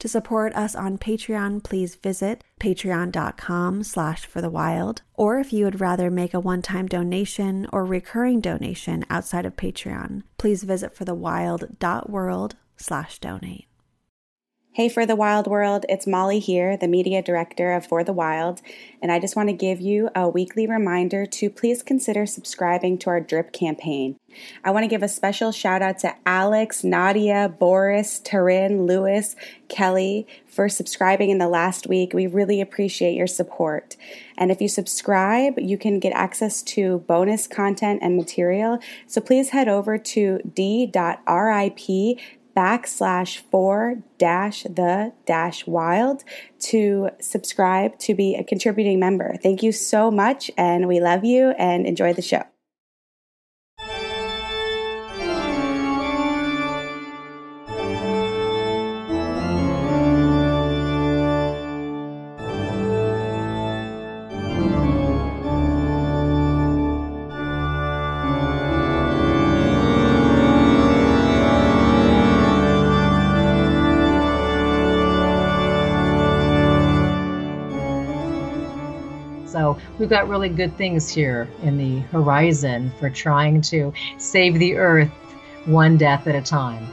To support us on Patreon, please visit patreon.com slash for the wild. Or if you would rather make a one-time donation or recurring donation outside of Patreon, please visit forthewild.world slash donate. Hey, For the Wild World, it's Molly here, the media director of For the Wild, and I just want to give you a weekly reminder to please consider subscribing to our drip campaign. I want to give a special shout out to Alex, Nadia, Boris, Tarin, Lewis, Kelly for subscribing in the last week. We really appreciate your support. And if you subscribe, you can get access to bonus content and material. So please head over to d.rip backslash for dash the dash wild to subscribe to be a contributing member. Thank you so much, and we love you and enjoy the show. We've got really good things here in the horizon for trying to save the earth one death at a time.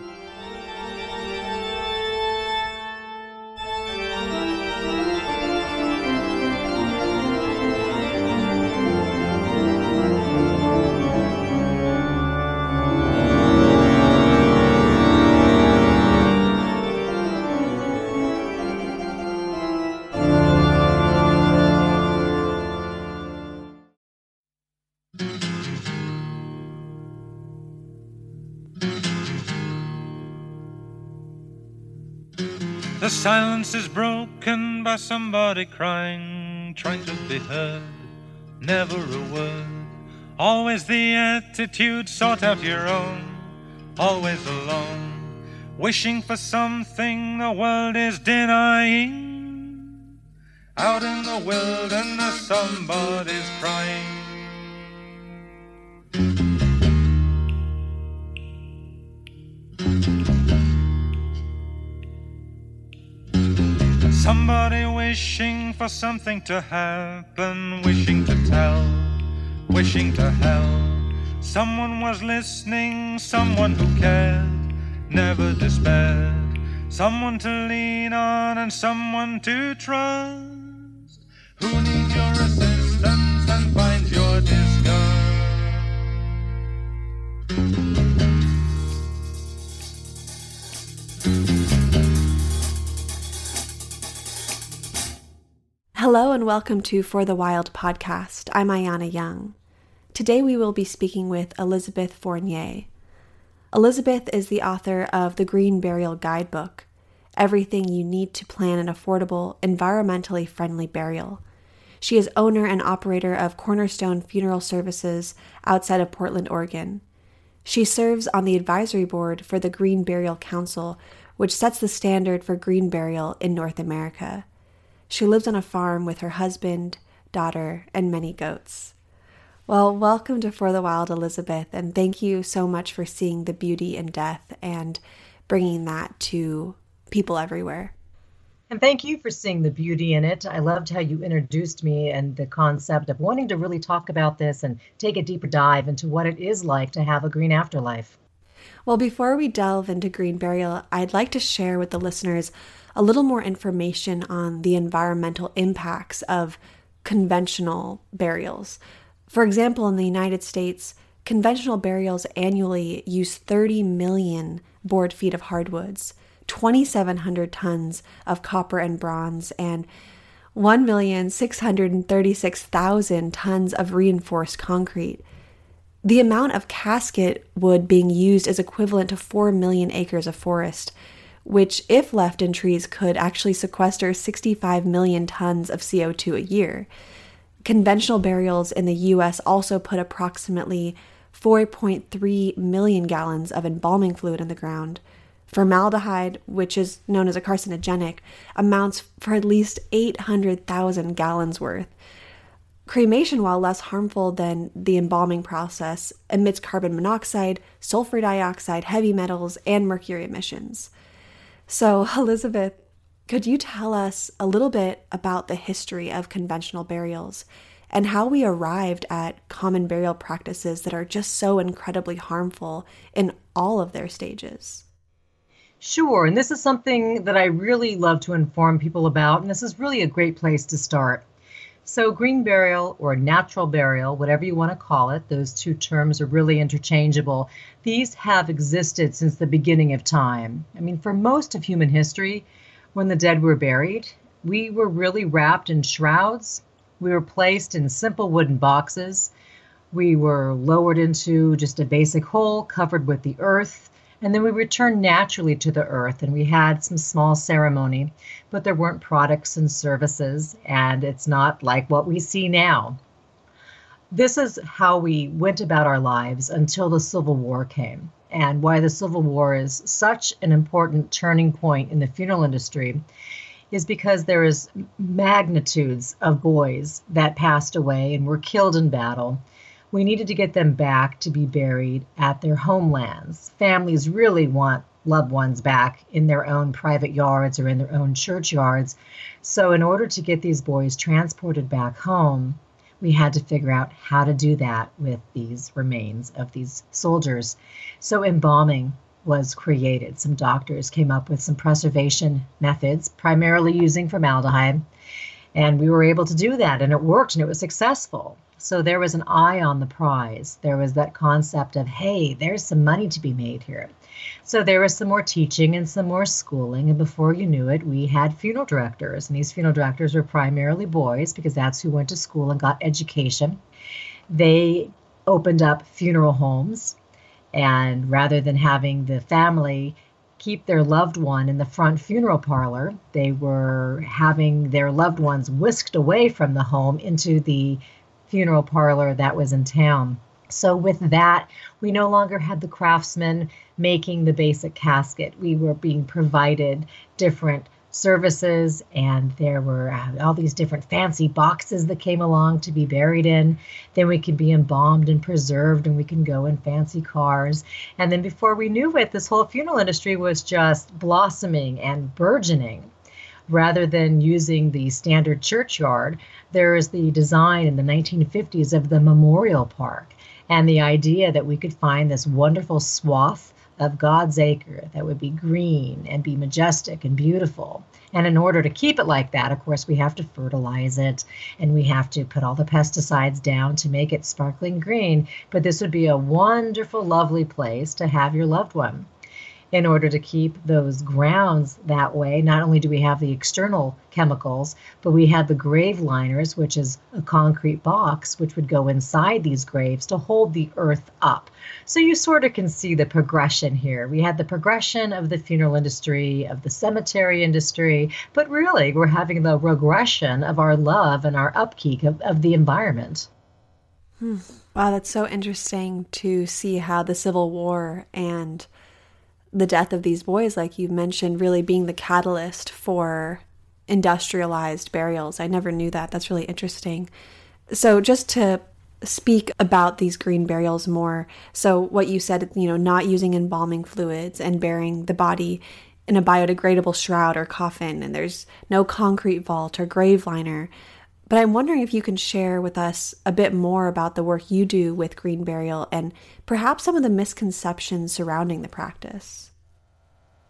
Silence is broken by somebody crying, trying to be heard. Never a word. Always the attitude, sort out your own. Always alone. Wishing for something the world is denying. Out in the wilderness, somebody's crying. Somebody wishing for something to happen, wishing to tell, wishing to help. Someone was listening, someone who cared, never despaired. Someone to lean on and someone to trust. Who needs your assistance Hello and welcome to For the Wild podcast. I'm Ayana Young. Today we will be speaking with Elizabeth Fournier. Elizabeth is the author of the Green Burial Guidebook Everything You Need to Plan an Affordable, Environmentally Friendly Burial. She is owner and operator of Cornerstone Funeral Services outside of Portland, Oregon. She serves on the advisory board for the Green Burial Council, which sets the standard for green burial in North America. She lives on a farm with her husband, daughter, and many goats. Well, welcome to For the Wild, Elizabeth, and thank you so much for seeing the beauty in death and bringing that to people everywhere. And thank you for seeing the beauty in it. I loved how you introduced me and the concept of wanting to really talk about this and take a deeper dive into what it is like to have a green afterlife. Well, before we delve into green burial, I'd like to share with the listeners a little more information on the environmental impacts of conventional burials. For example, in the United States, conventional burials annually use 30 million board feet of hardwoods, 2,700 tons of copper and bronze, and 1,636,000 tons of reinforced concrete. The amount of casket wood being used is equivalent to 4 million acres of forest, which, if left in trees, could actually sequester 65 million tons of CO2 a year. Conventional burials in the US also put approximately 4.3 million gallons of embalming fluid in the ground. Formaldehyde, which is known as a carcinogenic, amounts for at least 800,000 gallons worth. Cremation, while less harmful than the embalming process, emits carbon monoxide, sulfur dioxide, heavy metals, and mercury emissions. So, Elizabeth, could you tell us a little bit about the history of conventional burials and how we arrived at common burial practices that are just so incredibly harmful in all of their stages? Sure, and this is something that I really love to inform people about, and this is really a great place to start. So, green burial or natural burial, whatever you want to call it, those two terms are really interchangeable. These have existed since the beginning of time. I mean, for most of human history, when the dead were buried, we were really wrapped in shrouds. We were placed in simple wooden boxes. We were lowered into just a basic hole covered with the earth. And then we returned naturally to the earth and we had some small ceremony, but there weren't products and services, and it's not like what we see now. This is how we went about our lives until the Civil War came and why the Civil War is such an important turning point in the funeral industry is because there is magnitudes of boys that passed away and were killed in battle. We needed to get them back to be buried at their homelands. Families really want loved ones back in their own private yards or in their own churchyards. So, in order to get these boys transported back home, we had to figure out how to do that with these remains of these soldiers. So embalming was created. Some doctors came up with some preservation methods, primarily using formaldehyde. And we were able to do that, and it worked, and it was successful. So there was an eye on the prize. There was that concept of, hey, there's some money to be made here. So there was some more teaching and some more schooling. And before you knew it, we had funeral directors. And these funeral directors were primarily boys because that's who went to school and got education. They opened up funeral homes. And rather than having the family keep their loved one in the front funeral parlor, they were having their loved ones whisked away from the home into the funeral parlor that was in town. So, with that, we no longer had the craftsmen making the basic casket. We were being provided different services, and there were uh, all these different fancy boxes that came along to be buried in. Then we could be embalmed and preserved, and we can go in fancy cars. And then before we knew it, this whole funeral industry was just blossoming and burgeoning rather than using the standard churchyard, there is the design in the 1950s of the memorial park and the idea that we could find this wonderful swath of God's acre that would be green and be majestic and beautiful. And in order to keep it like that, of course, we have to fertilize it and we have to put all the pesticides down to make it sparkling green. But this would be a wonderful, lovely place to have your loved one in order to keep those grounds that way. Not only do we have the external chemicals, but we had the grave liners, which is a concrete box which would go inside these graves to hold the earth up. So you sort of can see the progression here. We had the progression of the funeral industry, of the cemetery industry, but really we're having the regression of our love and our upkeep of, of the environment. Hmm. Wow, that's so interesting to see how the Civil War and the death of these boys, like you mentioned, really being the catalyst for industrialized burials. I never knew that. That's really interesting. So, just to speak about these green burials more. So, what you said, you know, not using embalming fluids and burying the body in a biodegradable shroud or coffin, and there's no concrete vault or grave liner. But I'm wondering if you can share with us a bit more about the work you do with green burial and perhaps some of the misconceptions surrounding the practice.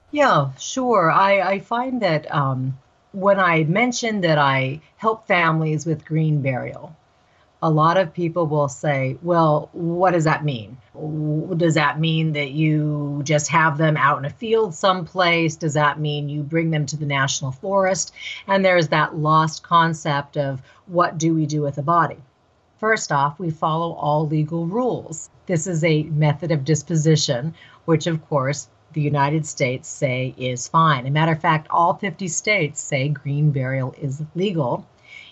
Yeah, sure. I, I find that um, when I mention that I help families with green burial, a lot of people will say, well, what does that mean? Does that mean that you just have them out in a field someplace? Does that mean you bring them to the national forest? And there's that lost concept of what do we do with a body? First off, we follow all legal rules. This is a method of disposition, which, of course, the United States say is fine. A matter of fact, all 50 states say green burial is legal.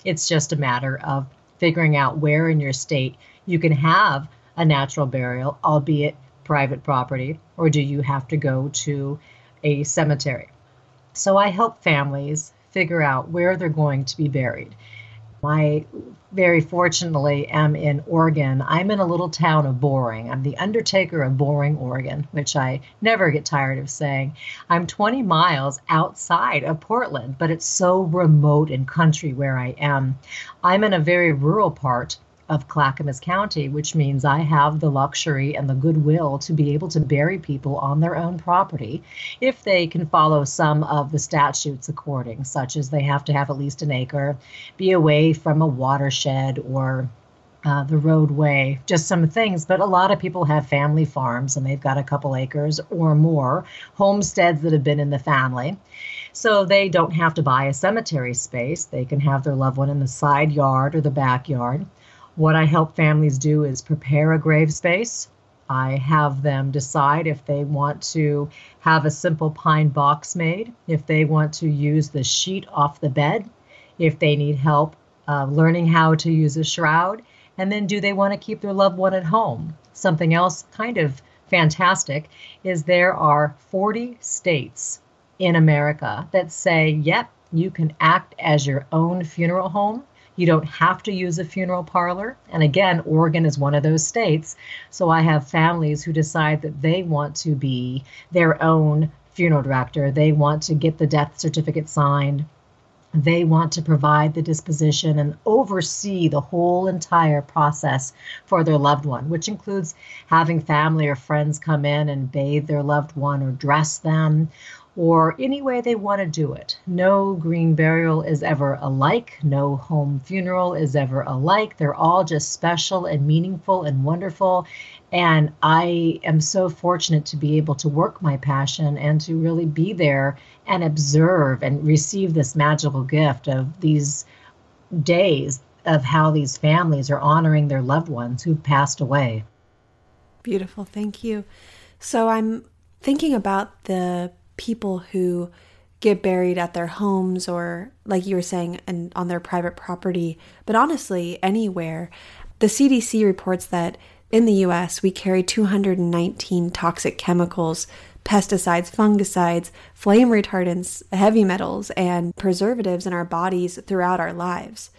It's just a matter of figuring out where in your state you can have a natural burial, albeit private property, or do you have to go to a cemetery? So I help families figure out where they're going to be buried. I very fortunately am in Oregon. I'm in a little town of Boring. I'm the undertaker of Boring, Oregon, which I never get tired of saying. I'm 20 miles outside of Portland, but it's so remote and country where I am. I'm in a very rural part of Clackamas County, which means I have the luxury and the goodwill to be able to bury people on their own property if they can follow some of the statutes according, such as they have to have at least an acre, be away from a watershed or uh, the roadway, just some things. But a lot of people have family farms and they've got a couple acres or more, homesteads that have been in the family. So they don't have to buy a cemetery space. They can have their loved one in the side yard or the backyard. What I help families do is prepare a grave space. I have them decide if they want to have a simple pine box made, if they want to use the sheet off the bed, if they need help uh, learning how to use a shroud, and then do they want to keep their loved one at home? Something else kind of fantastic is there are 40 states in America that say, yep, you can act as your own funeral home you don't have to use a funeral parlor. And again, Oregon is one of those states. So I have families who decide that they want to be their own funeral director. They want to get the death certificate signed. They want to provide the disposition and oversee the whole entire process for their loved one, which includes having family or friends come in and bathe their loved one or dress them or any way they want to do it. No green burial is ever alike. No home funeral is ever alike. They're all just special and meaningful and wonderful. And I am so fortunate to be able to work my passion and to really be there and observe and receive this magical gift of these days of how these families are honoring their loved ones who've passed away. Beautiful. Thank you. So I'm thinking about the people who get buried at their homes or like you were saying and on their private property but honestly anywhere. The CDC reports that in the US we carry 219 toxic chemicals pesticides fungicides flame retardants heavy metals and preservatives in our bodies throughout our lives.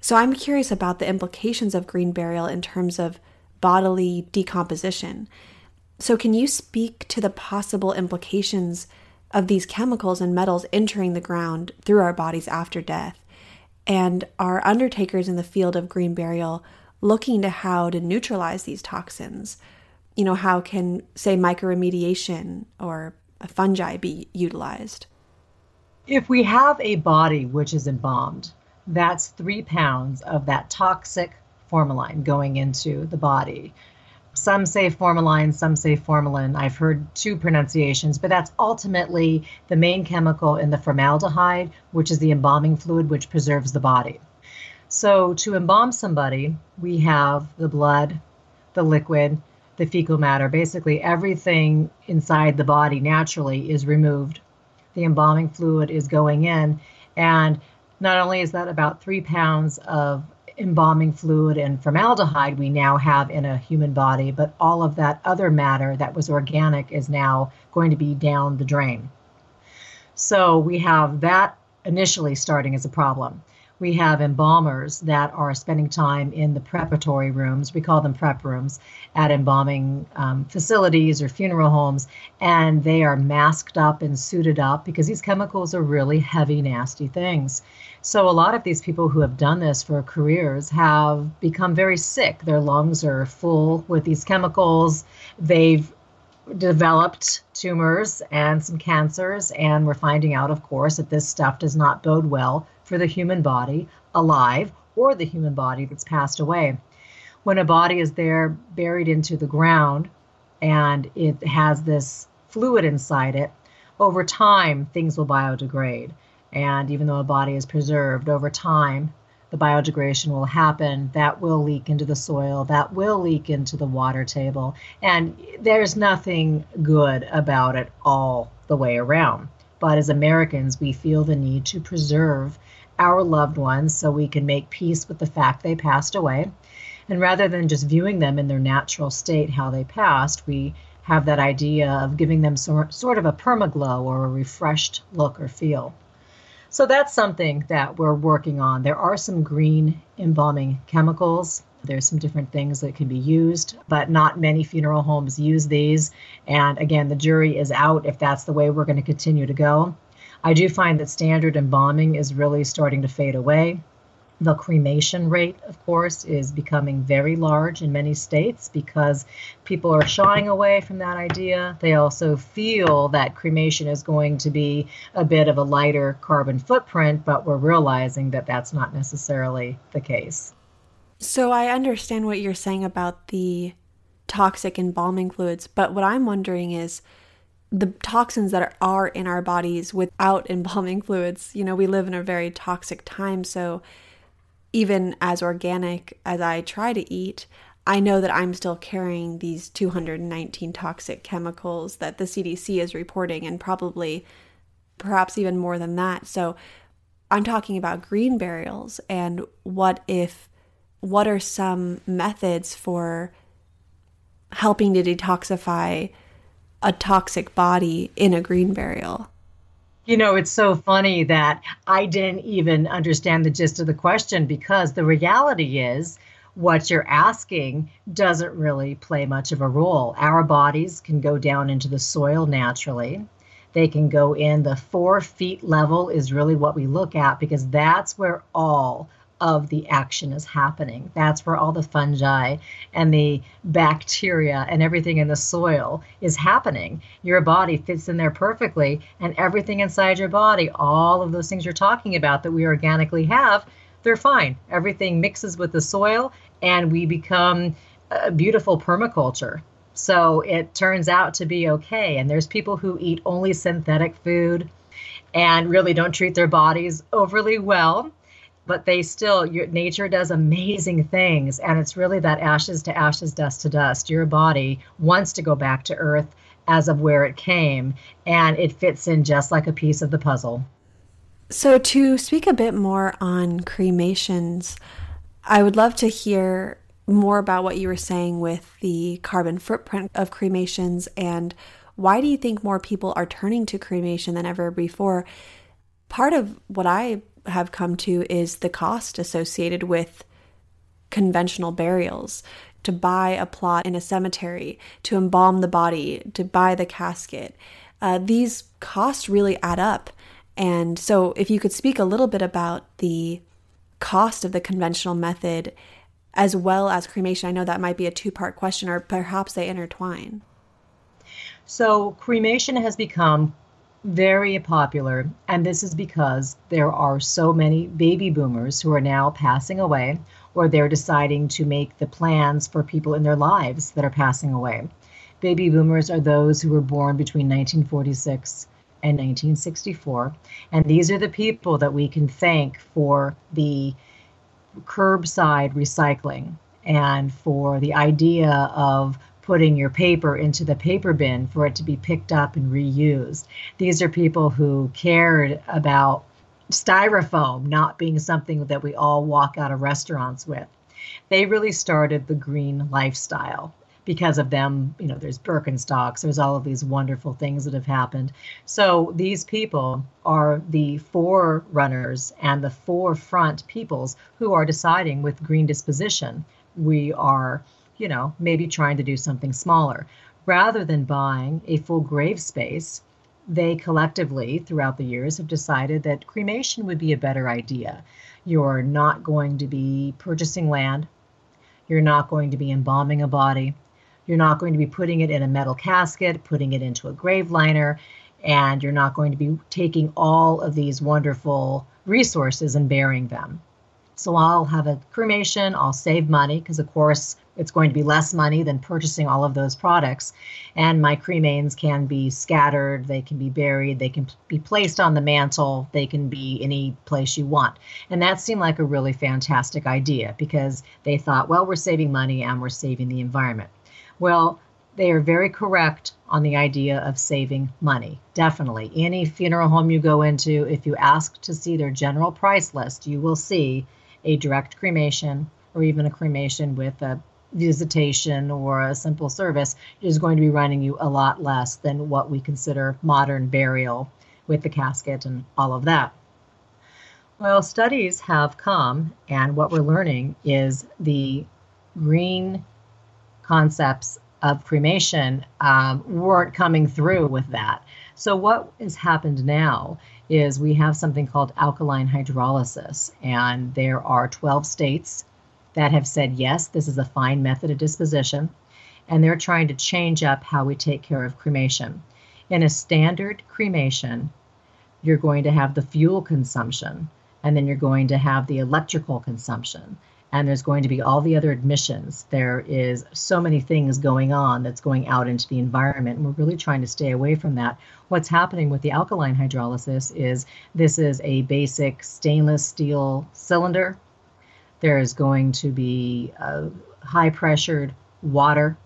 So i'm curious about the implications of green burial in terms of bodily decomposition. So can you speak to the possible implications of these chemicals and metals entering the ground through our bodies after death. And our undertakers in the field of green burial looking to how to neutralize these toxins? You know, how can, say, mycoremediation or fungi be utilized? If we have a body which is embalmed, that's three pounds of that toxic formalin going into the body. Some say formalin, some say formalin. I've heard two pronunciations, but that's ultimately the main chemical in the formaldehyde, which is the embalming fluid which preserves the body. So, to embalm somebody, we have the blood, the liquid, the fecal matter. Basically, everything inside the body naturally is removed. The embalming fluid is going in. And not only is that about three pounds of embalming fluid and formaldehyde we now have in a human body, but all of that other matter that was organic is now going to be down the drain. So we have that initially starting as a problem we have embalmers that are spending time in the preparatory rooms. We call them prep rooms at embalming um, facilities or funeral homes, and they are masked up and suited up because these chemicals are really heavy, nasty things. So, a lot of these people who have done this for careers have become very sick. Their lungs are full with these chemicals. They've developed tumors and some cancers, and we're finding out, of course, that this stuff does not bode well for the human body alive or the human body that's passed away. When a body is there buried into the ground and it has this fluid inside it, over time things will biodegrade. And even though a body is preserved, over time the biodegradation will happen, that will leak into the soil, that will leak into the water table. And there's nothing good about it all the way around. But as Americans, we feel the need to preserve our loved ones so we can make peace with the fact they passed away. And rather than just viewing them in their natural state, how they passed, we have that idea of giving them sort of a permaglow or a refreshed look or feel. So that's something that we're working on. There are some green embalming chemicals. There's some different things that can be used, but not many funeral homes use these. And again, the jury is out if that's the way we're going to continue to go. I do find that standard embalming is really starting to fade away. The cremation rate, of course, is becoming very large in many states because people are shying away from that idea. They also feel that cremation is going to be a bit of a lighter carbon footprint, but we're realizing that that's not necessarily the case. So I understand what you're saying about the toxic embalming fluids, but what I'm wondering is the toxins that are, in our bodies without embalming fluids. You know, we live in a very toxic time, so even as organic as I try to eat, I know that I'm still carrying these 219 toxic chemicals that the CDC is reporting, and probably perhaps even more than that. So I'm talking about green burials and what if, what are some methods for helping to detoxify a toxic body in a green burial? You know, it's so funny that I didn't even understand the gist of the question because the reality is what you're asking doesn't really play much of a role. Our bodies can go down into the soil naturally. They can go in the four feet level, is really what we look at because that's where all of the action is happening. That's where all the fungi and the bacteria and everything in the soil is happening. Your body fits in there perfectly, and everything inside your body, all of those things you're talking about that we organically have, they're fine. Everything mixes with the soil, and we become a beautiful permaculture. So it turns out to be okay. And there's people who eat only synthetic food and really don't treat their bodies overly well but they still your nature does amazing things. And it's really that ashes to ashes dust to dust. Your body wants to go back to earth as of where it came and it fits in just like a piece of the puzzle. So to speak a bit more on cremations i would love to hear more about what you were saying with the carbon footprint of cremations and why do you think more people are turning to cremation than ever before? Part of what i have come to is the cost associated with conventional burials to buy a plot in a cemetery, to embalm the body, to buy the casket. Uh, these costs really add up. And so, if you could speak a little bit about the cost of the conventional method as well as cremation, I know that might be a two part question, or perhaps they intertwine. So, cremation has become very popular, and this is because there are so many baby boomers who are now passing away, or they're deciding to make the plans for people in their lives that are passing away. Baby boomers are those who were born between 1946 and 1964, and these are the people that we can thank for the curbside recycling and for the idea of putting your paper into the paper bin for it to be picked up and reused. These are people who cared about styrofoam not being something that we all walk out of restaurants with. They really started the green lifestyle because of them, you know, there's Birkenstocks, there's all of these wonderful things that have happened. So these people are the forerunners and the forefront peoples who are deciding with green disposition. We are you know, maybe trying to do something smaller. Rather than buying a full grave space, they collectively, throughout the years, have decided that cremation would be a better idea. You're not going to be purchasing land, you're not going to be embalming a body, you're not going to be putting it in a metal casket, putting it into a grave liner, and you're not going to be taking all of these wonderful resources and burying them. So I'll have a cremation, I'll save money because, of course, it's going to be less money than purchasing all of those products. And my cremains can be scattered, they can be buried, they can be placed on the mantle, they can be any place you want. And that seemed like a really fantastic idea because they thought, well, we're saving money and we're saving the environment. Well, they are very correct on the idea of saving money. Definitely. Any funeral home you go into, if you ask to see their general price list, you will see a direct cremation or even a cremation with a visitation or a simple service is going to be running you a lot less than what we consider modern burial with the casket and all of that. Well, studies have come, and what we're learning is the green concepts of cremation um, weren't coming through with that. So, what has happened now is we have something called alkaline hydrolysis, and there are 12 states that have said, yes, this is a fine method of disposition, and they're trying to change up how we take care of cremation. In a standard cremation, you're going to have the fuel consumption, and then you're going to have the electrical consumption, and there's going to be all the other emissions. There is so many things going on that's going out into the environment, and we're really trying to stay away from that. What's happening with the alkaline hydrolysis is this is a basic stainless steel cylinder. There is going to be uh, high pressured water.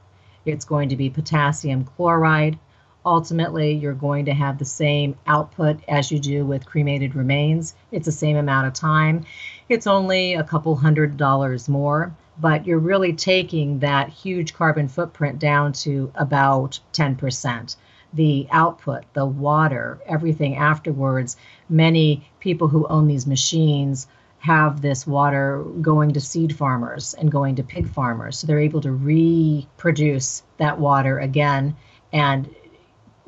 It's going to be potassium chloride. Ultimately, you're going to have the same output as you do with cremated remains. It's the same amount of time it's only a couple hundred dollars more, but you're really taking that huge carbon footprint down to about 10%. The output, the water, everything afterwards, many people who own these machines have this water going to seed farmers and going to pig farmers. So they're able to reproduce that water again and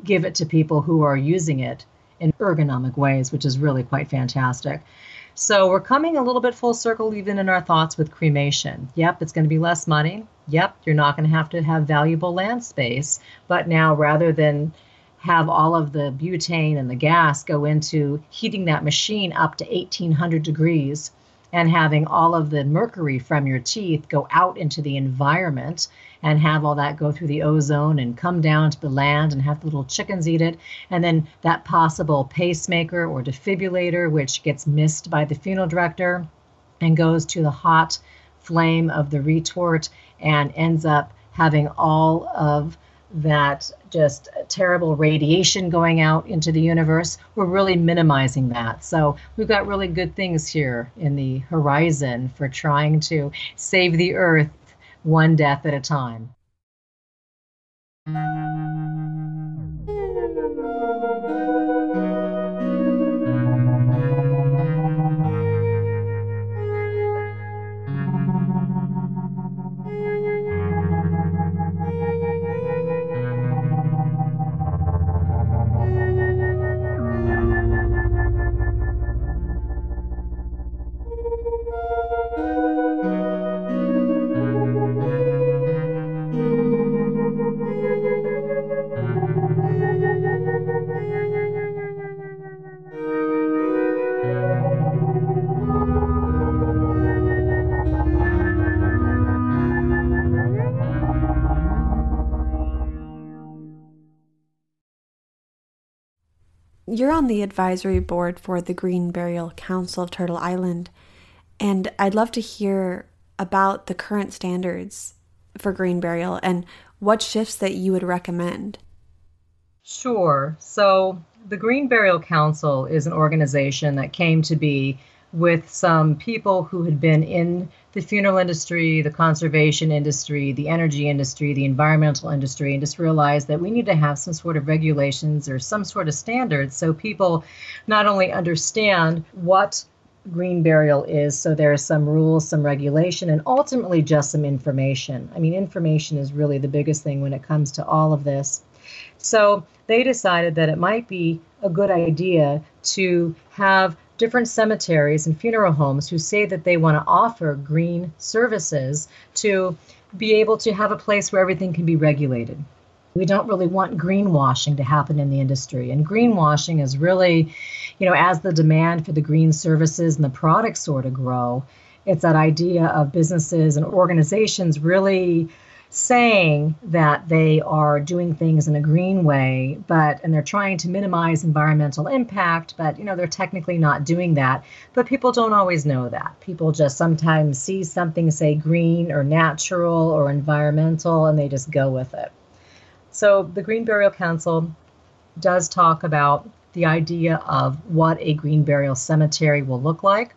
give it to people who are using it in ergonomic ways, which is really quite fantastic. So we're coming a little bit full circle even in our thoughts with cremation. Yep, it's going to be less money. Yep, you're not going to have to have valuable land space. But now rather than have all of the butane and the gas go into heating that machine up to 1800 degrees and having all of the mercury from your teeth go out into the environment and have all that go through the ozone and come down to the land and have the little chickens eat it. And then that possible pacemaker or defibrillator, which gets missed by the funeral director and goes to the hot flame of the retort and ends up having all of that just terrible radiation going out into the universe. We're really minimizing that. So we've got really good things here in the horizon for trying to save the earth one death at a time. You're on the advisory board for the Green Burial Council of Turtle Island, and I'd love to hear about the current standards for green burial and what shifts that you would recommend. Sure. So, the Green Burial Council is an organization that came to be with some people who had been in the funeral industry, the conservation industry, the energy industry, the environmental industry, and just realized that we need to have some sort of regulations or some sort of standards so people not only understand what green burial is, so there are some rules, some regulation, and ultimately just some information. I mean, information is really the biggest thing when it comes to all of this. So they decided that it might be a good idea to have different cemeteries and funeral homes who say that they want to offer green services to be able to have a place where everything can be regulated. We don't really want greenwashing to happen in the industry. And greenwashing is really, you know, as the demand for the green services and the products sort of grow, It's that idea of businesses and organizations really saying that they are doing things in a green way but and they're trying to minimize environmental impact but you know they're technically not doing that. But people don't always know that. People just sometimes see something say green or natural or environmental and they just go with it. So the green burial council does talk about the idea of what a green burial cemetery will look like.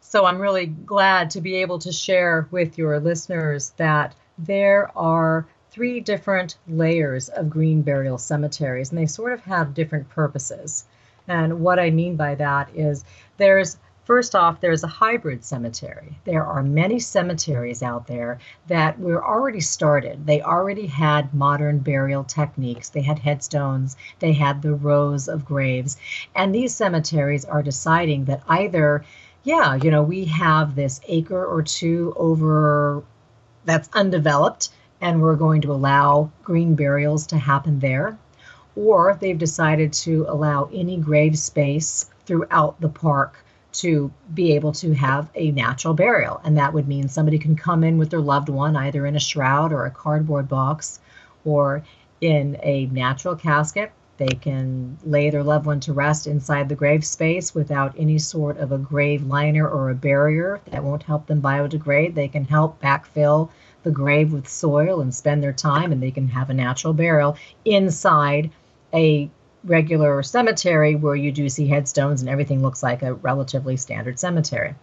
So i'm really glad to be able to share with your listeners that there are three different layers of green burial cemeteries, and they sort of have different purposes. And what I mean by that is there's First off, there's a hybrid cemetery. There are many cemeteries out there that were already started. They already had modern burial techniques. They had headstones, they had the rows of graves. And these cemeteries are deciding that either, yeah, you know, we have this acre or two over that's undeveloped and we're going to allow green burials to happen there. Or they've decided to allow any grave space throughout the park to be able to have a natural burial. And that would mean somebody can come in with their loved one either in a shroud or a cardboard box or in a natural casket. They can lay their loved one to rest inside the grave space without any sort of a grave liner or a barrier that won't help them biodegrade. They can help backfill the grave with soil and spend their time, and they can have a natural burial inside a regular cemetery where you do see headstones and everything looks like a relatively standard cemetery.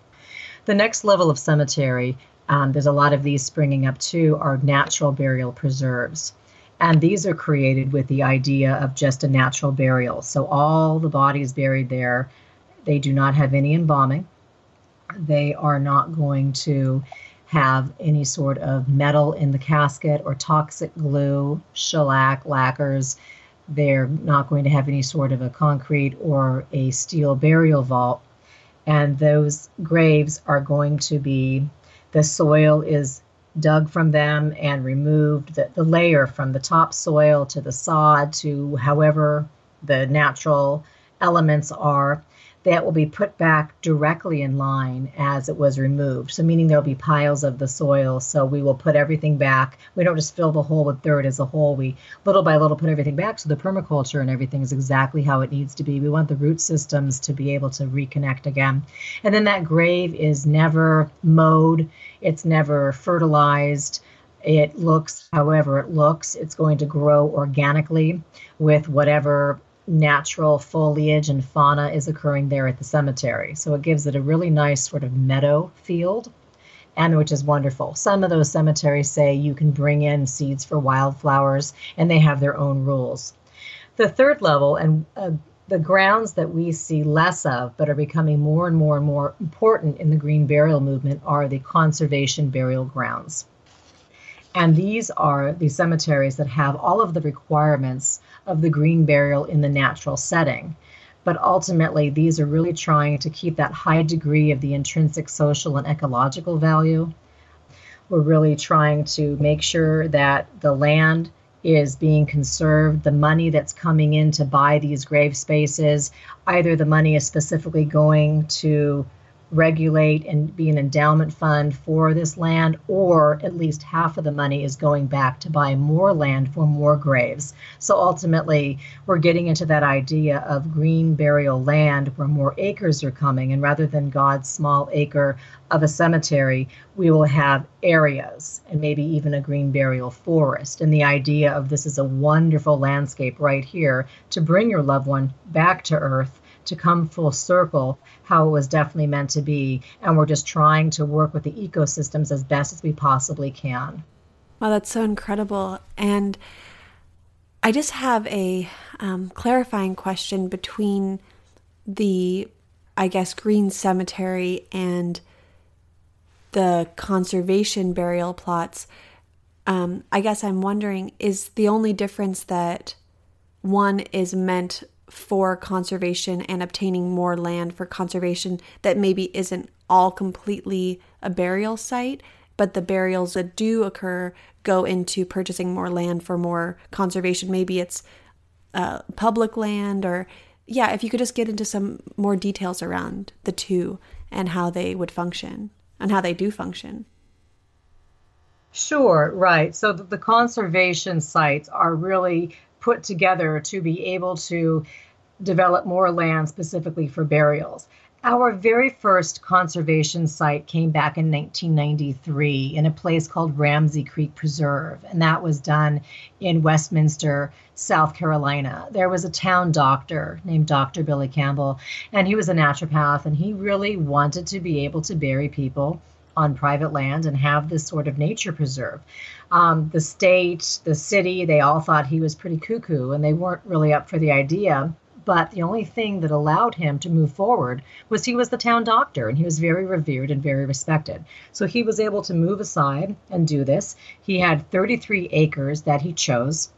The next level of cemetery, um, there's a lot of these springing up too, are natural burial preserves. And these are created with the idea of just a natural burial. So all the bodies buried there, they do not have any embalming. They are not going to have any sort of metal in the casket or toxic glue, shellac, lacquers. They're not going to have any sort of a concrete or a steel burial vault. And those graves are going to be, the soil is dug from them and removed the, the layer from the topsoil to the sod to however the natural elements are that will be put back directly in line as it was removed. So, meaning there'll be piles of the soil. So, we will put everything back. We don't just fill the hole with dirt as a whole. We little by little put everything back. So, the permaculture and everything is exactly how it needs to be. We want the root systems to be able to reconnect again. And then that grave is never mowed, it's never fertilized. It looks however it looks. It's going to grow organically with whatever natural foliage and fauna is occurring there at the cemetery. So it gives it a really nice sort of meadow field, and which is wonderful. Some of those cemeteries say you can bring in seeds for wildflowers, and they have their own rules. The third level, and uh, the grounds that we see less of but are becoming more and more and more important in the green burial movement are the conservation burial grounds. And these are the cemeteries that have all of the requirements of the green burial in the natural setting. But ultimately, these are really trying to keep that high degree of the intrinsic social and ecological value. We're really trying to make sure that the land is being conserved. The money that's coming in to buy these grave spaces, either the money is specifically going to regulate and be an endowment fund for this land, or at least half of the money is going back to buy more land for more graves. So ultimately, we're getting into that idea of green burial land where more acres are coming, and rather than God's small acre of a cemetery, we will have areas and maybe even a green burial forest. And the idea of this is a wonderful landscape right here to bring your loved one back to earth to come full circle how it was definitely meant to be. And we're just trying to work with the ecosystems as best as we possibly can. Wow, that's so incredible. And I just have a um, clarifying question between the, I guess, green cemetery and the conservation burial plots. Um, I guess I'm wondering is the only difference that one is meant for conservation and obtaining more land for conservation that maybe isn't all completely a burial site, but the burials that do occur go into purchasing more land for more conservation. Maybe it's uh, public land, or yeah, if you could just get into some more details around the two and how they would function, and how they do function. Sure, right. So the, the conservation sites are really put together to be able to develop more land specifically for burials. Our very first conservation site came back in 1993 in a place called Ramsey Creek Preserve, and that was done in Westminster, South Carolina. There was a town doctor named Dr. Billy Campbell, and he was a naturopath, and he really wanted to be able to bury people on private land and have this sort of nature preserve. Um, the state, the city, they all thought he was pretty cuckoo, and they weren't really up for the idea but the only thing that allowed him to move forward was he was the town doctor and he was very revered and very respected. So he was able to move aside and do this. He had 33 acres that he chose.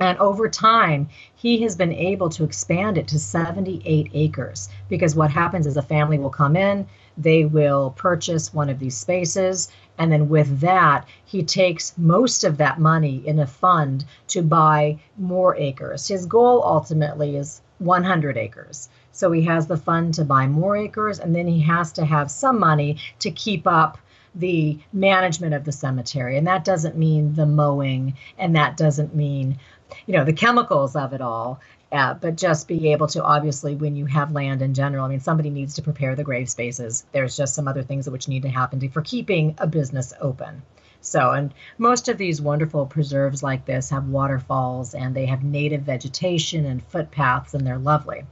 And over time, he has been able to expand it to 78 acres because what happens is a family will come in, they will purchase one of these spaces, and then with that, he takes most of that money in a fund to buy more acres. His goal ultimately is 100 acres. So he has the fund to buy more acres, and then he has to have some money to keep up the management of the cemetery. And that doesn't mean the mowing, and that doesn't mean, you know, the chemicals of it all. Uh, but just be able to obviously when you have land in general i mean somebody needs to prepare the grave spaces there's just some other things which need to happen to, for keeping a business open so, and most of these wonderful preserves like this have waterfalls and they have native vegetation and footpaths, and they're lovely.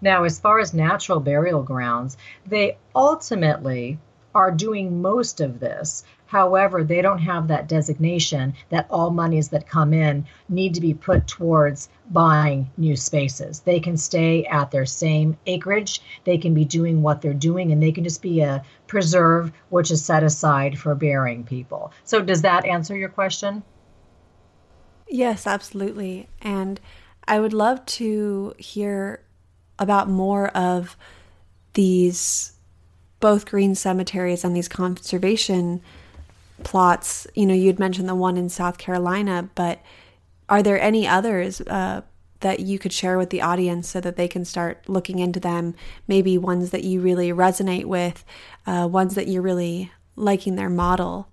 Now, as far as natural burial grounds, they ultimately are doing most of this However, they don't have that designation that all monies that come in need to be put towards buying new spaces. They can stay at their same acreage, they can be doing what they're doing, and they can just be a preserve which is set aside for burying people. So, does that answer your question? Yes, absolutely. And I would love to hear about more of these both green cemeteries and these conservation plots. You know, you'd mentioned the one in South Carolina, but are there any others uh, that you could share with the audience so that they can start looking into them? Maybe ones that you really resonate with, uh, ones that you're really liking their model.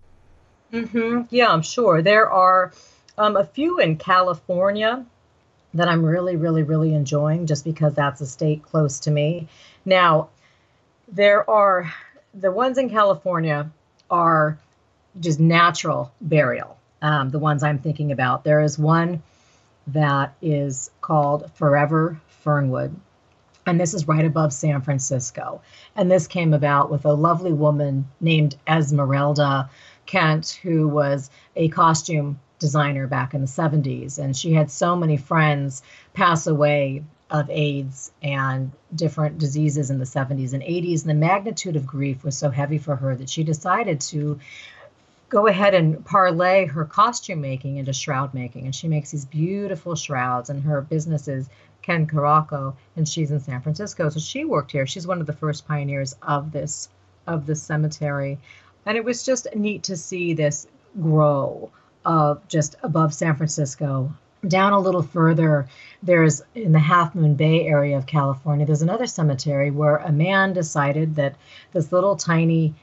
Mm-hmm. Yeah, I'm sure. There are um, a few in California that I'm really, really, really enjoying just because that's a state close to me. Now, there are the ones in California are just natural burial. Um, the ones I'm thinking about. There is one that is called Forever Fernwood. And this is right above San Francisco. And this came about with a lovely woman named Esmeralda Kent, who was a costume designer back in the 70s. And she had so many friends pass away of AIDS and different diseases in the 70s and 80s. And the magnitude of grief was so heavy for her that she decided to go ahead and parlay her costume making into shroud making. And she makes these beautiful shrouds, and her business is Kinkaraco, and she's in San Francisco. So she worked here. She's one of the first pioneers of this of this cemetery. And it was just neat to see this grow of just above San Francisco. Down a little further, there's in the Half Moon Bay area of California, there's another cemetery where a man decided that this little tiny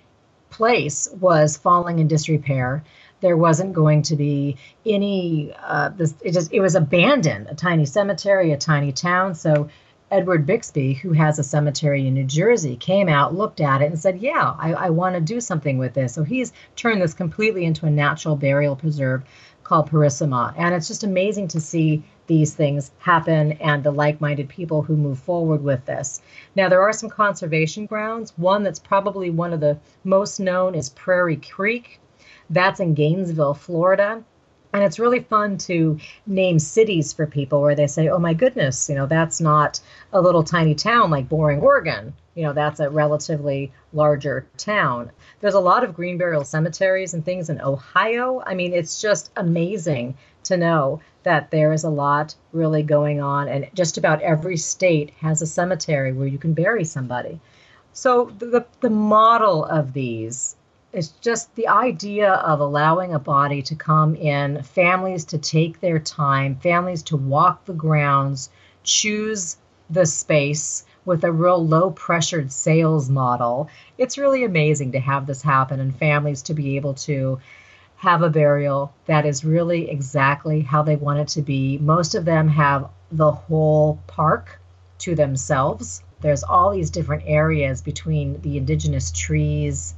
place was falling in disrepair. There wasn't going to be any. Uh, this it just it was abandoned, a tiny cemetery, a tiny town. So Edward Bixby, who has a cemetery in New Jersey, came out, looked at it, and said, "Yeah, I, I want to do something with this." So he's turned this completely into a natural burial preserve called Purissima. and it's just amazing to see these things happen and the like minded people who move forward with this. Now, there are some conservation grounds. One that's probably one of the most known is Prairie Creek. That's in Gainesville, Florida. And it's really fun to name cities for people where they say, oh my goodness, you know, that's not a little tiny town like Boring, Oregon. You know, that's a relatively larger town. There's a lot of green burial cemeteries and things in Ohio. I mean, it's just amazing to know that there is a lot really going on, and just about every state has a cemetery where you can bury somebody. So the, the model of these is just the idea of allowing a body to come in, families to take their time, families to walk the grounds, choose the space with a real low pressured sales model. It's really amazing to have this happen and families to be able to have a burial that is really exactly how they want it to be. Most of them have the whole park to themselves. There's all these different areas between the indigenous trees,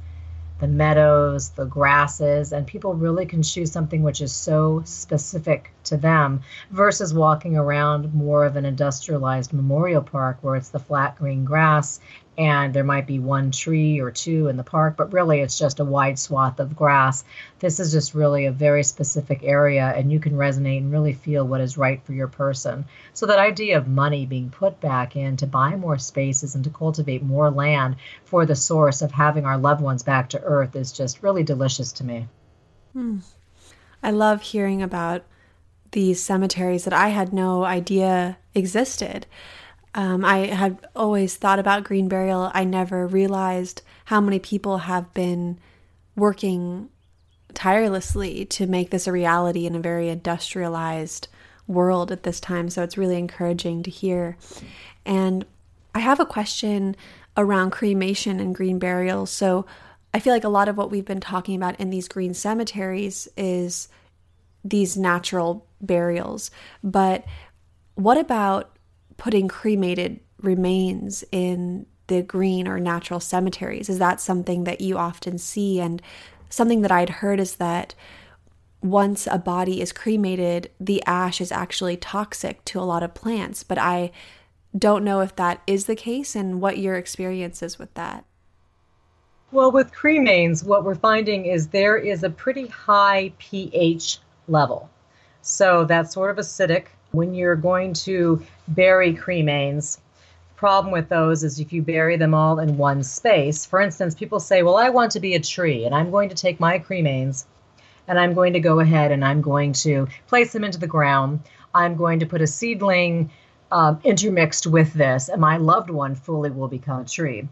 the meadows, the grasses, and people really can choose something which is so specific to them versus walking around more of an industrialized memorial park where it's the flat green grass and there might be one tree or two in the park, but really it's just a wide swath of grass. This is just really a very specific area, and you can resonate and really feel what is right for your person. So, that idea of money being put back in to buy more spaces and to cultivate more land for the source of having our loved ones back to earth is just really delicious to me. Hmm. I love hearing about these cemeteries that I had no idea existed. Um, I had always thought about green burial. I never realized how many people have been working tirelessly to make this a reality in a very industrialized world at this time. So it's really encouraging to hear. And I have a question around cremation and green burial. So I feel like a lot of what we've been talking about in these green cemeteries is these natural burials. But what about putting cremated remains in the green or natural cemeteries? Is that something that you often see? And something that I'd heard is that once a body is cremated, the ash is actually toxic to a lot of plants. But I don't know if that is the case and what your experience is with that. Well, with cremains, what we're finding is there is a pretty high pH level. So that's sort of acidic when you're going to bury cremains, problem with those is if you bury them all in one space. For instance, people say, Well, I want to be a tree, and I'm going to take my cremains and I'm going to go ahead and I'm going to place them into the ground. I'm going to put a seedling um, intermixed with this, and my loved one fully will become a tree.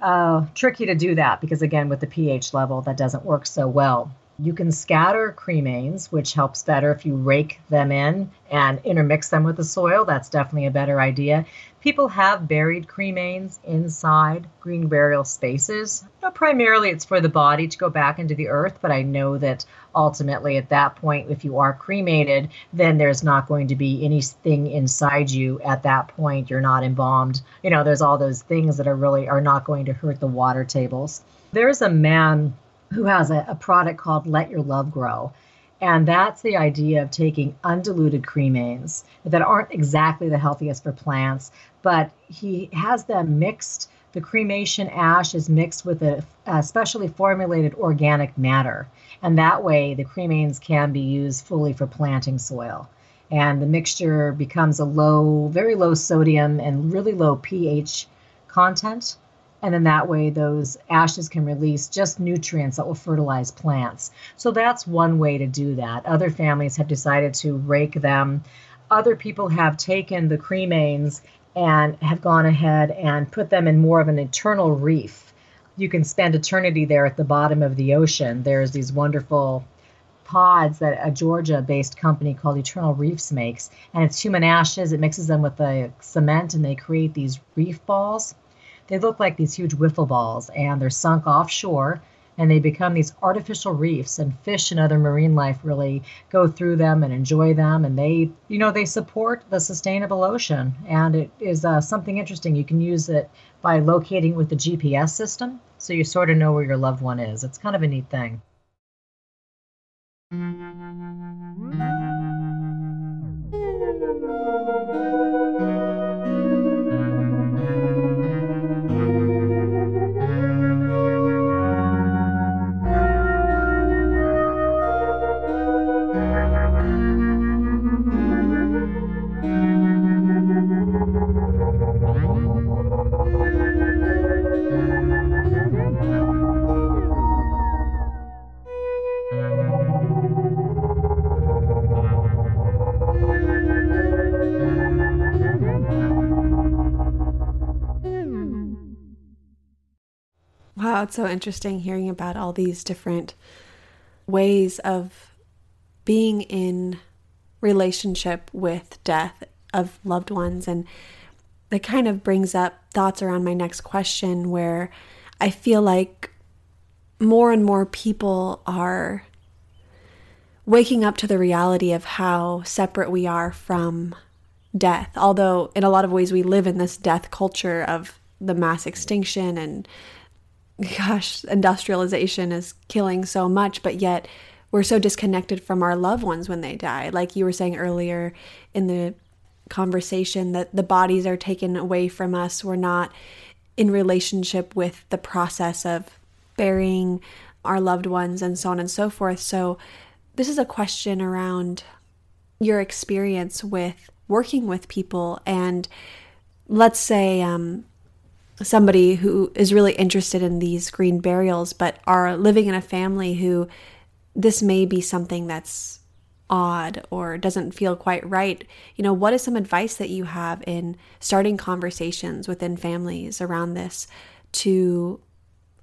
Uh, tricky to do that because, again, with the pH level, that doesn't work so well. You can scatter cremains, which helps better if you rake them in and intermix them with the soil. That's definitely a better idea. People have buried cremains inside green burial spaces. Now, primarily, it's for the body to go back into the earth, but I know that ultimately, at that point, if you are cremated, then there's not going to be anything inside you at that point. You're not embalmed. You know, there's all those things that are really are not going to hurt the water tables. There's a man who has a, a product called Let Your Love Grow. And that's the idea of taking undiluted cremains that aren't exactly the healthiest for plants, but he has them mixed. The cremation ash is mixed with a, a specially formulated organic matter. And that way, the cremains can be used fully for planting soil. And the mixture becomes a low, very low sodium and really low pH content and then that way those ashes can release just nutrients that will fertilize plants. So that's one way to do that. Other families have decided to rake them. Other people have taken the cremains and have gone ahead and put them in more of an eternal reef. You can spend eternity there at the bottom of the ocean. There's these wonderful pods that a Georgia based company called Eternal Reefs makes. And it's human ashes. It mixes them with the cement and they create these reef balls. They look like these huge wiffle balls and they're sunk offshore and they become these artificial reefs and fish and other marine life really go through them and enjoy them and they you know they support the sustainable ocean and it is uh, something interesting. You can use it by locating with the gps system so you sort of know where your loved one is. It's kind of a neat thing So interesting hearing about all these different ways of being in relationship with death of loved ones. And that kind of brings up thoughts around my next question where I feel like more and more people are waking up to the reality of how separate we are from death. Although, in a lot of ways, we live in this death culture of the mass extinction and, gosh, industrialization is killing so much, but yet we're so disconnected from our loved ones when they die. Like you were saying earlier in the conversation, that the bodies are taken away from us. We're not in relationship with the process of burying our loved ones and so on and so forth. So, this is a question around your experience with working with people and let's say um, somebody who is really interested in these green burials but are living in a family who this may be something that's odd or doesn't feel quite right you know what is some advice that you have in starting conversations within families around this to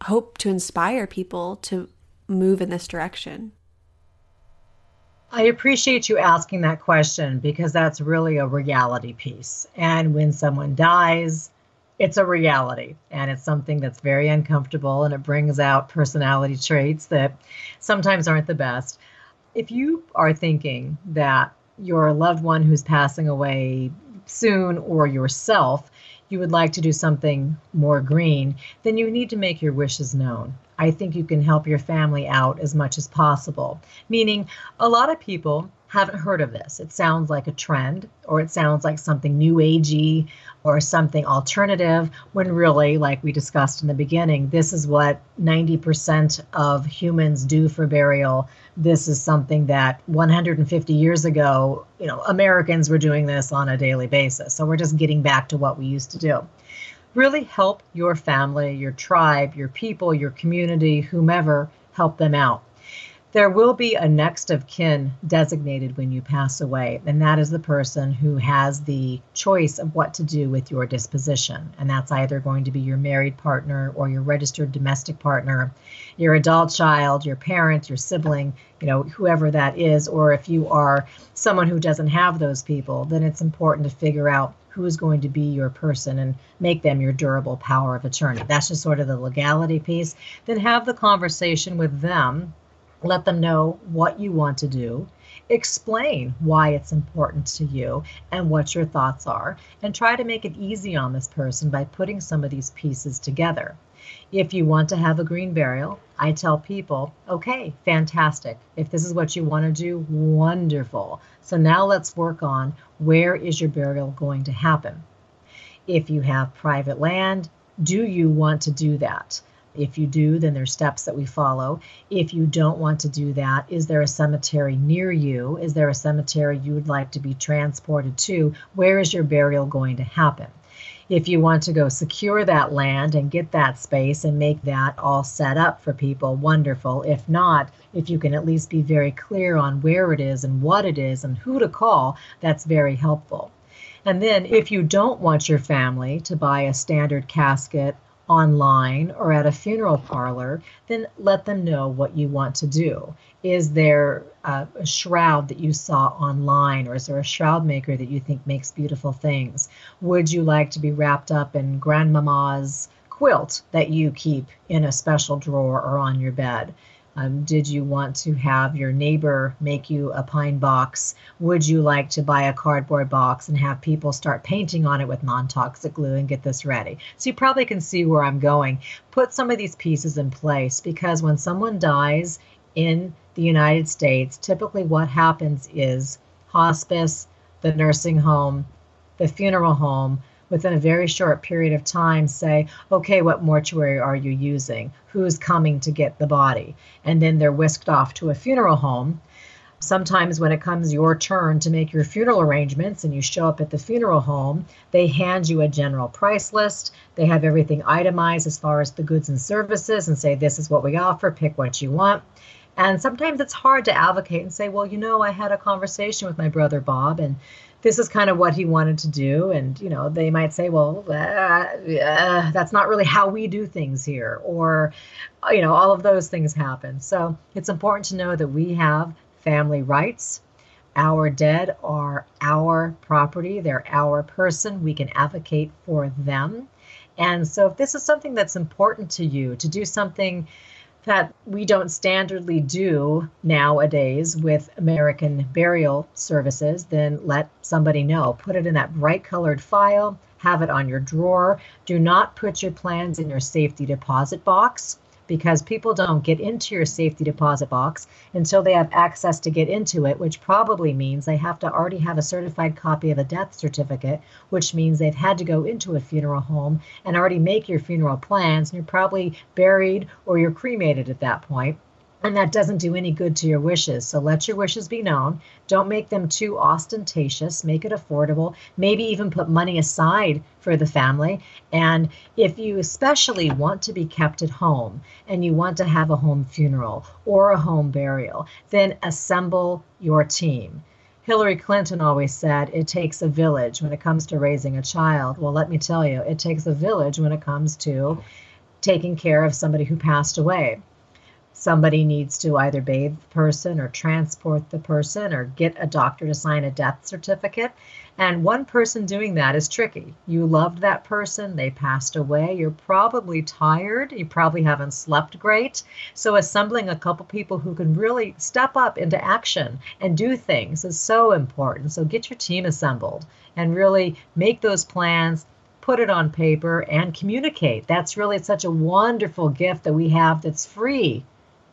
hope to inspire people to move in this direction I appreciate you asking that question because that's really a reality piece. And when someone dies, it's a reality and it's something that's very uncomfortable and it brings out personality traits that sometimes aren't the best. If you are thinking that your loved one who's passing away soon or yourself, you would like to do something more green, then you need to make your wishes known. I think you can help your family out as much as possible. Meaning, a lot of people haven't heard of this. It sounds like a trend, or it sounds like something new agey, or something alternative, when really, like we discussed in the beginning, this is what 90% of humans do for burial. This is something that 150 years ago, you know, Americans were doing this on a daily basis. So we're just getting back to what we used to do really help your family, your tribe, your people, your community, whomever, help them out. There will be a next of kin designated when you pass away, and that is the person who has the choice of what to do with your disposition. And that's either going to be your married partner or your registered domestic partner, your adult child, your parent, your sibling, you know, whoever that is, or if you are someone who doesn't have those people, then it's important to figure out who is going to be your person and make them your durable power of attorney. That's just sort of the legality piece. Then have the conversation with them, let them know what you want to do, explain why it's important to you and what your thoughts are, and try to make it easy on this person by putting some of these pieces together. If you want to have a green burial, I tell people, okay, fantastic. If this is what you want to do, wonderful. So now let's work on where is your burial going to happen? If you have private land, do you want to do that? If you do, then there's steps that we follow. If you don't want to do that, is there a cemetery near you? Is there a cemetery you would like to be transported to? Where is your burial going to happen? if you want to go secure that land and get that space and make that all set up for people, wonderful. If not, if you can at least be very clear on where it is and what it is and who to call, that's very helpful. And then if you don't want your family to buy a standard casket online or at a funeral parlor, then let them know what you want to do. Is there a, a, shroud that you saw online, or is there a shroud maker that you think makes beautiful things? Would you like to be wrapped up in grandmama's quilt that you keep in a special drawer or on your bed? Um, did you want to have your neighbor make you a pine box? Would you like to buy a cardboard box and have people start painting on it with non toxic glue and get this ready? So you probably can see where I'm going. Put some of these pieces in place because when someone dies in the United States, typically what happens is hospice, the nursing home, the funeral home within a very short period of time say, okay, what mortuary are you using? Who's coming to get the body? And then they're whisked off to a funeral home. Sometimes, when it comes your turn to make your funeral arrangements and you show up at the funeral home, they hand you a general price list. They have everything itemized as far as the goods and services and say, This is what we offer, pick what you want. And sometimes it's hard to advocate and say, Well, you know, I had a conversation with my brother Bob, and this is kind of what he wanted to do and you know they might say well uh, uh, that's not really how we do things here or uh, you know all of those things happen so it's important to know that we have family rights Our dead are our property, they're our person. We can advocate for them. And so, if this is something that's important to you, to do something that we don't standardly do nowadays with American burial services, then let somebody know. Put it in that bright colored file, have it on your drawer. Do not put your plans in your safety deposit box because people don't get into your safety deposit box until they have access to get into it, which probably means they have to already have a certified copy of a death certificate, which means they've had to go into a funeral home and already make your funeral plans. And you're probably buried or you're cremated at that point and that doesn't do any good to your wishes. So let your wishes be known. Don't make them too ostentatious. Make it affordable. Maybe even put money aside for the family. And if you especially want to be kept at home and you want to have a home funeral or a home burial, then assemble your team. Hillary Clinton always said it takes a village when it comes to raising a child. Well, let me tell you, it takes a village when it comes to taking care of somebody who passed away somebody needs to either bathe the person or transport the person or get a doctor to sign a death certificate. And one person doing that is tricky. You loved that person, they passed away, you're probably tired, you probably haven't slept great. So, assembling a couple people who can really step up into action and do things is so important. So, get your team assembled and really make those plans put it on paper and communicate. That's really such a wonderful gift that we have that's free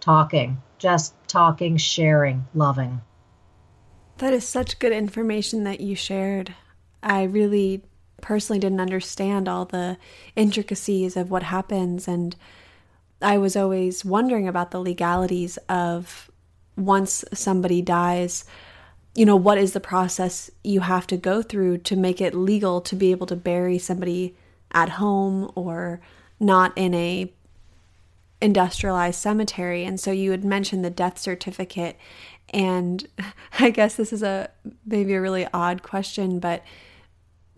talking, just talking, sharing, loving. That is such good information that you shared. I really personally didn't understand all the intricacies of what happens and I was always wondering about the legalities of once somebody dies, you know, what is the process you have to go through to make it legal to be able to bury somebody at home or not in a industrialized cemetery. And so you had mentioned the death certificate. And I guess this is a maybe a really odd question, but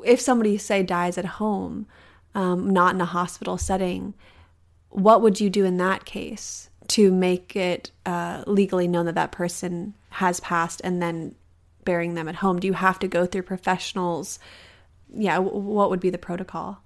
if somebody, say, dies at home, um, not in a hospital setting, what would you do in that case to make it uh, legally known that that person has passed and then burying them at home? Do you have to go through professionals? Yeah, what would be the protocol?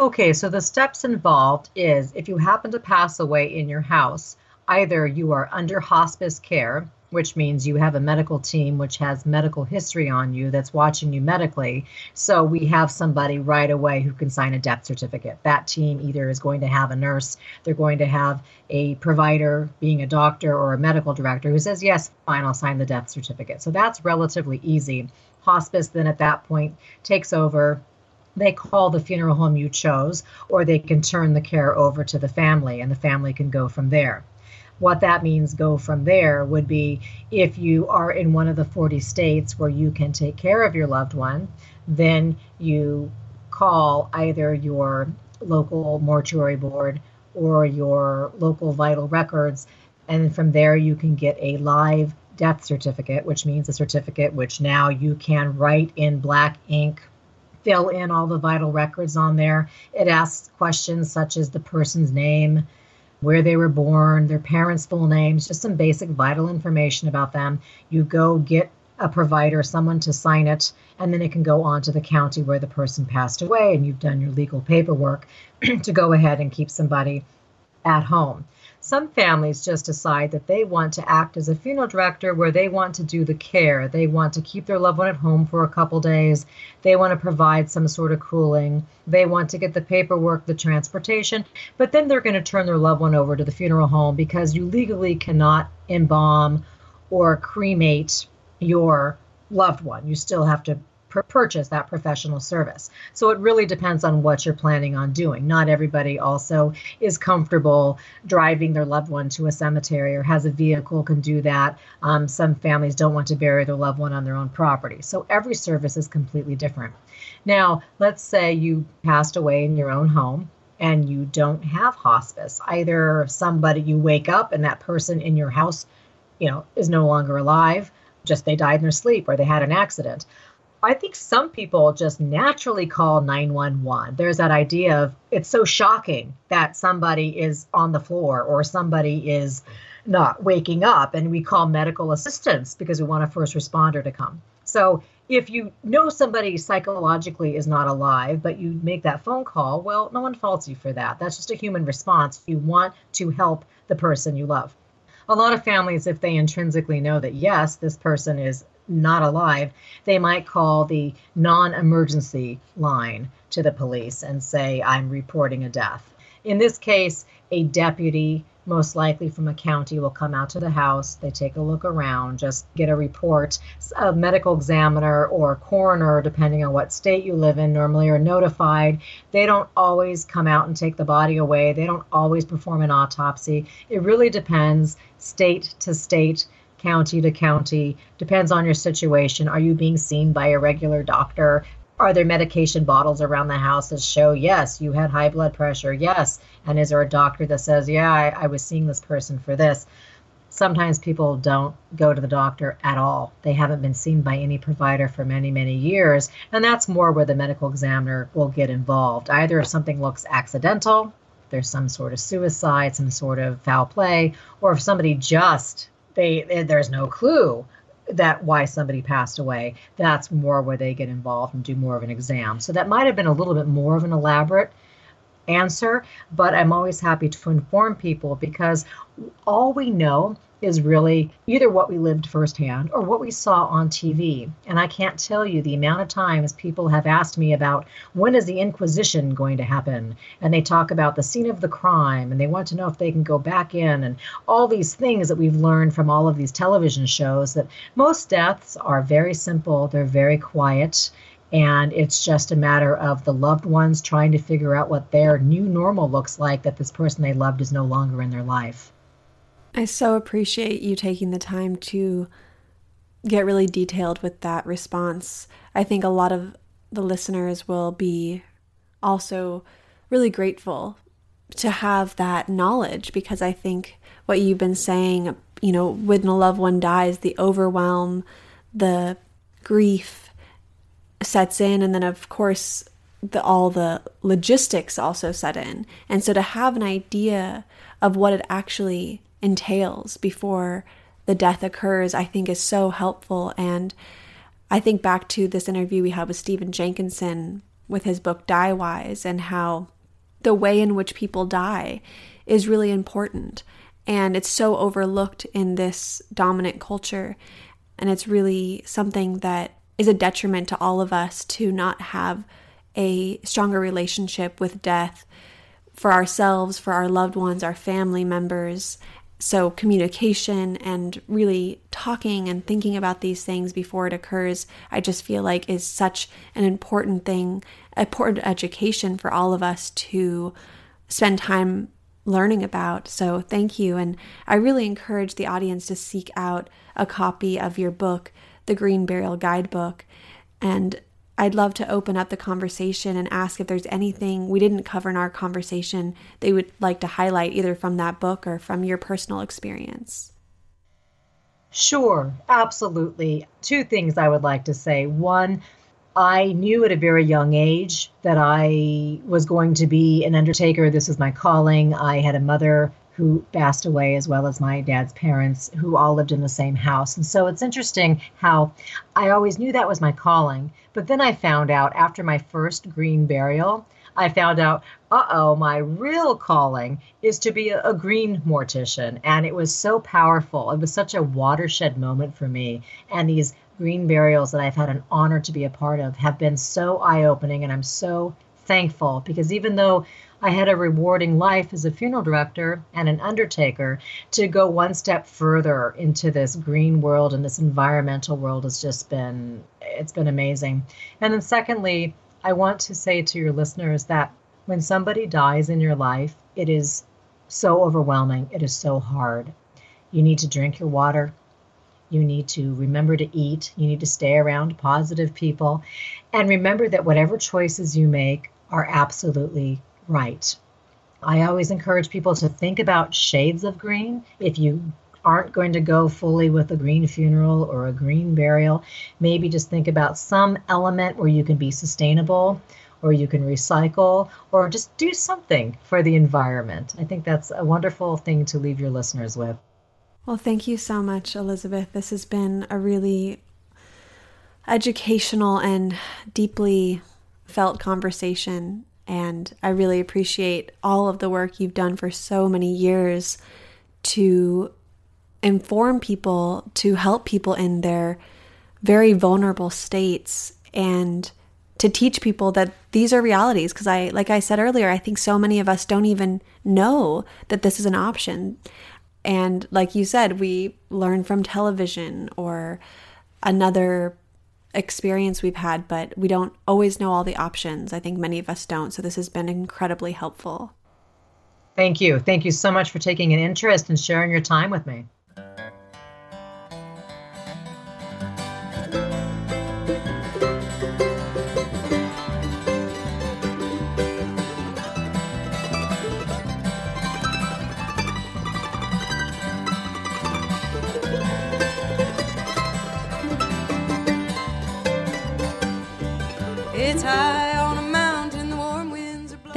Okay, so the steps involved is if you happen to pass away in your house, either you are under hospice care, which means you have a medical team which has medical history on you that's watching you medically. So we have somebody right away who can sign a death certificate. That team either is going to have a nurse, they're going to have a provider, being a doctor or a medical director, who says, Yes, fine, I'll sign the death certificate. So that's relatively easy. Hospice then at that point takes over they call the funeral home you chose, or they can turn the care over to the family and the family can go from there. What that means, go from there, would be if you are in one of the 40 states where you can take care of your loved one, then you call either your local mortuary board or your local vital records. And from there, you can get a live death certificate, which means a certificate which now you can write in black ink fill in all the vital records on there. It asks questions such as the person's name, where they were born, their parents' full names, just some basic vital information about them. You go get a provider, someone to sign it, and then it can go on to the county where the person passed away, and you've done your legal paperwork to go ahead and keep somebody at home. Some families just decide that they want to act as a funeral director where they want to do the care. They want to keep their loved one at home for a couple days. They want to provide some sort of cooling. They want to get the paperwork, the transportation, but then they're going to turn their loved one over to the funeral home because you legally cannot embalm or cremate your loved one. You still have to purchase that professional service. So it really depends on what you're planning on doing. Not everybody also is comfortable driving their loved one to a cemetery or has a vehicle can do that. Um, some families don't want to bury their loved one on their own property. So every service is completely different. Now, let's say you passed away in your own home and you don't have hospice. Either somebody you wake up and that person in your house, you know, is no longer alive, just they died in their sleep or they had an accident I think some people just naturally call 911. There's that idea of it's so shocking that somebody is on the floor or somebody is not waking up, and we call medical assistance because we want a first responder to come. So if you know somebody psychologically is not alive, but you make that phone call, well, no one faults you for that. That's just a human response. You want to help the person you love. A lot of families, if they intrinsically know that, yes, this person is not alive, they might call the non emergency line to the police and say, I'm reporting a death. In this case, a deputy, most likely from a county, will come out to the house. They take a look around, just get a report. A medical examiner or coroner, depending on what state you live in, normally are notified. They don't always come out and take the body away, they don't always perform an autopsy. It really depends state to state county to county. Depends on your situation. Are you being seen by a regular doctor? Are there medication bottles around the house that show, yes, you had high blood pressure? Yes. And is there a doctor that says, yeah, I, I was seeing this person for this? Sometimes people don't go to the doctor at all. They haven't been seen by any provider for many, many years. And that's more where the medical examiner will get involved. Either if something looks accidental, there's some sort of suicide, some sort of foul play, or if somebody just they there's no clue that why somebody passed away. That's more where they get involved and do more of an exam. So that might have been a little bit more of an elaborate answer but i'm always happy to inform people because all we know is really either what we lived firsthand or what we saw on TV. And I can't tell you the amount of times people have asked me about when is the Inquisition going to happen? And they talk about the scene of the crime and they want to know if they can go back in and all these things that we've learned from all of these television shows that most deaths are very simple, they're very quiet. And it's just a matter of the loved ones trying to figure out what their new normal looks like that this person they loved is no longer in their life. I so appreciate you taking the time to get really detailed with that response. I think a lot of the listeners will be also really grateful to have that knowledge because I think what you've been saying, you know, when a loved one dies, the overwhelm, the grief sets in, and then of course, the all the logistics also set in. And so to have an idea of what it actually entails before the death occurs, I think is so helpful. And I think back to this interview we had with Stephen Jenkinson with his book Die Wise and how the way in which people die is really important. And it's so overlooked in this dominant culture. And it's really something that is a detriment to all of us to not have a stronger relationship with death for ourselves, for our loved ones, our family members, so, communication and really talking and thinking about these things before it occurs, I just feel like is such an important thing, important education for all of us to spend time learning about. So, thank you. And I really encourage the audience to seek out a copy of your book, The Green Burial Guidebook. And I'd love to open up the conversation and ask if there's anything we didn't cover in our conversation they would like to highlight either from that book or from your personal experience. Sure, absolutely. Two things I would like to say. One, I knew at a very young age that I was going to be an undertaker. This was my calling. I had a mother who passed away, as well as my dad's parents, who all lived in the same house. And so it's interesting how I always knew that was my calling. But then I found out after my first green burial, I found out, uh oh, my real calling is to be a, a, green mortician. And it was so powerful. It was such a watershed moment for me. And these green burials that I've had an honor to be a part of have been so eye opening. And I'm so thankful because even though I had a rewarding life as a funeral director and an undertaker. To go one step further into this green world and this environmental world has just been it's been amazing. And then secondly, I want to say to your listeners that when somebody dies in your life, it is so overwhelming. It is so hard. You need to drink your water. You need to remember to eat. You need to stay around positive people. And remember that whatever choices you make are absolutely right. I always encourage people to think about shades of green. If you aren't going to go fully with a green funeral or a green burial, maybe just think about some element where you can be sustainable or you can recycle or just do something for the environment. I think that's a wonderful thing to leave your listeners with. Well, thank you so much, Elizabeth. This has been a really educational and deeply felt conversation. And I really appreciate all of the work you've done for so many years to inform people, to help people in their very vulnerable states, and to teach people that these are realities. Because I, like I said earlier, I think so many of us don't even know that this is an option. And like you said, we learn from television or another experience we've had, but we don't always know all the options. I think many of us don't. So this has been incredibly helpful. Thank you. Thank you so much for taking an interest and sharing your time with me.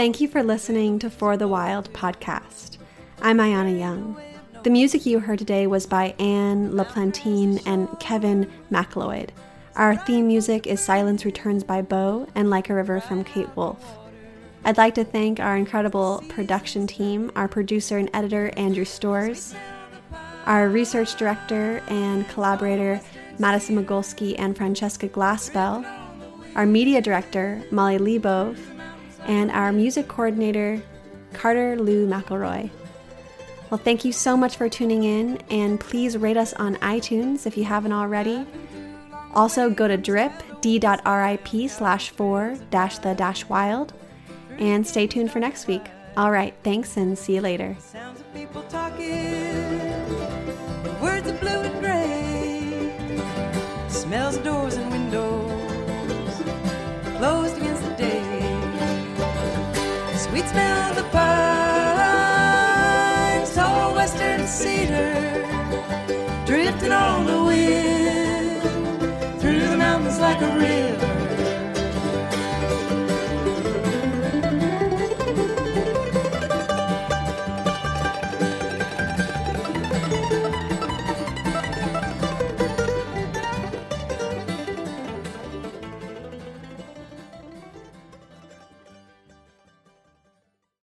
Thank you for listening to For the Wild podcast. I'm Ayana Young. The music you heard today was by Anne LaPlantine and Kevin MacLeod. Our theme music is Silence Returns by Bo and Like a River from Kate Wolf. I'd like to thank our incredible production team, our producer and editor, Andrew Stores, our research director and collaborator, Madison Mogolski and Francesca Glassbell, our media director, Molly Lebov, and our music coordinator, Carter Lou McElroy. Well, thank you so much for tuning in, and please rate us on iTunes if you haven't already. Also, go to drip, d.rip slash four dash the dash wild, and stay tuned for next week. All right, thanks, and see you later. smells doors and windows, closed. Sweet smell the pines, tall western cedar, drifting on the wind through the mountains like a river.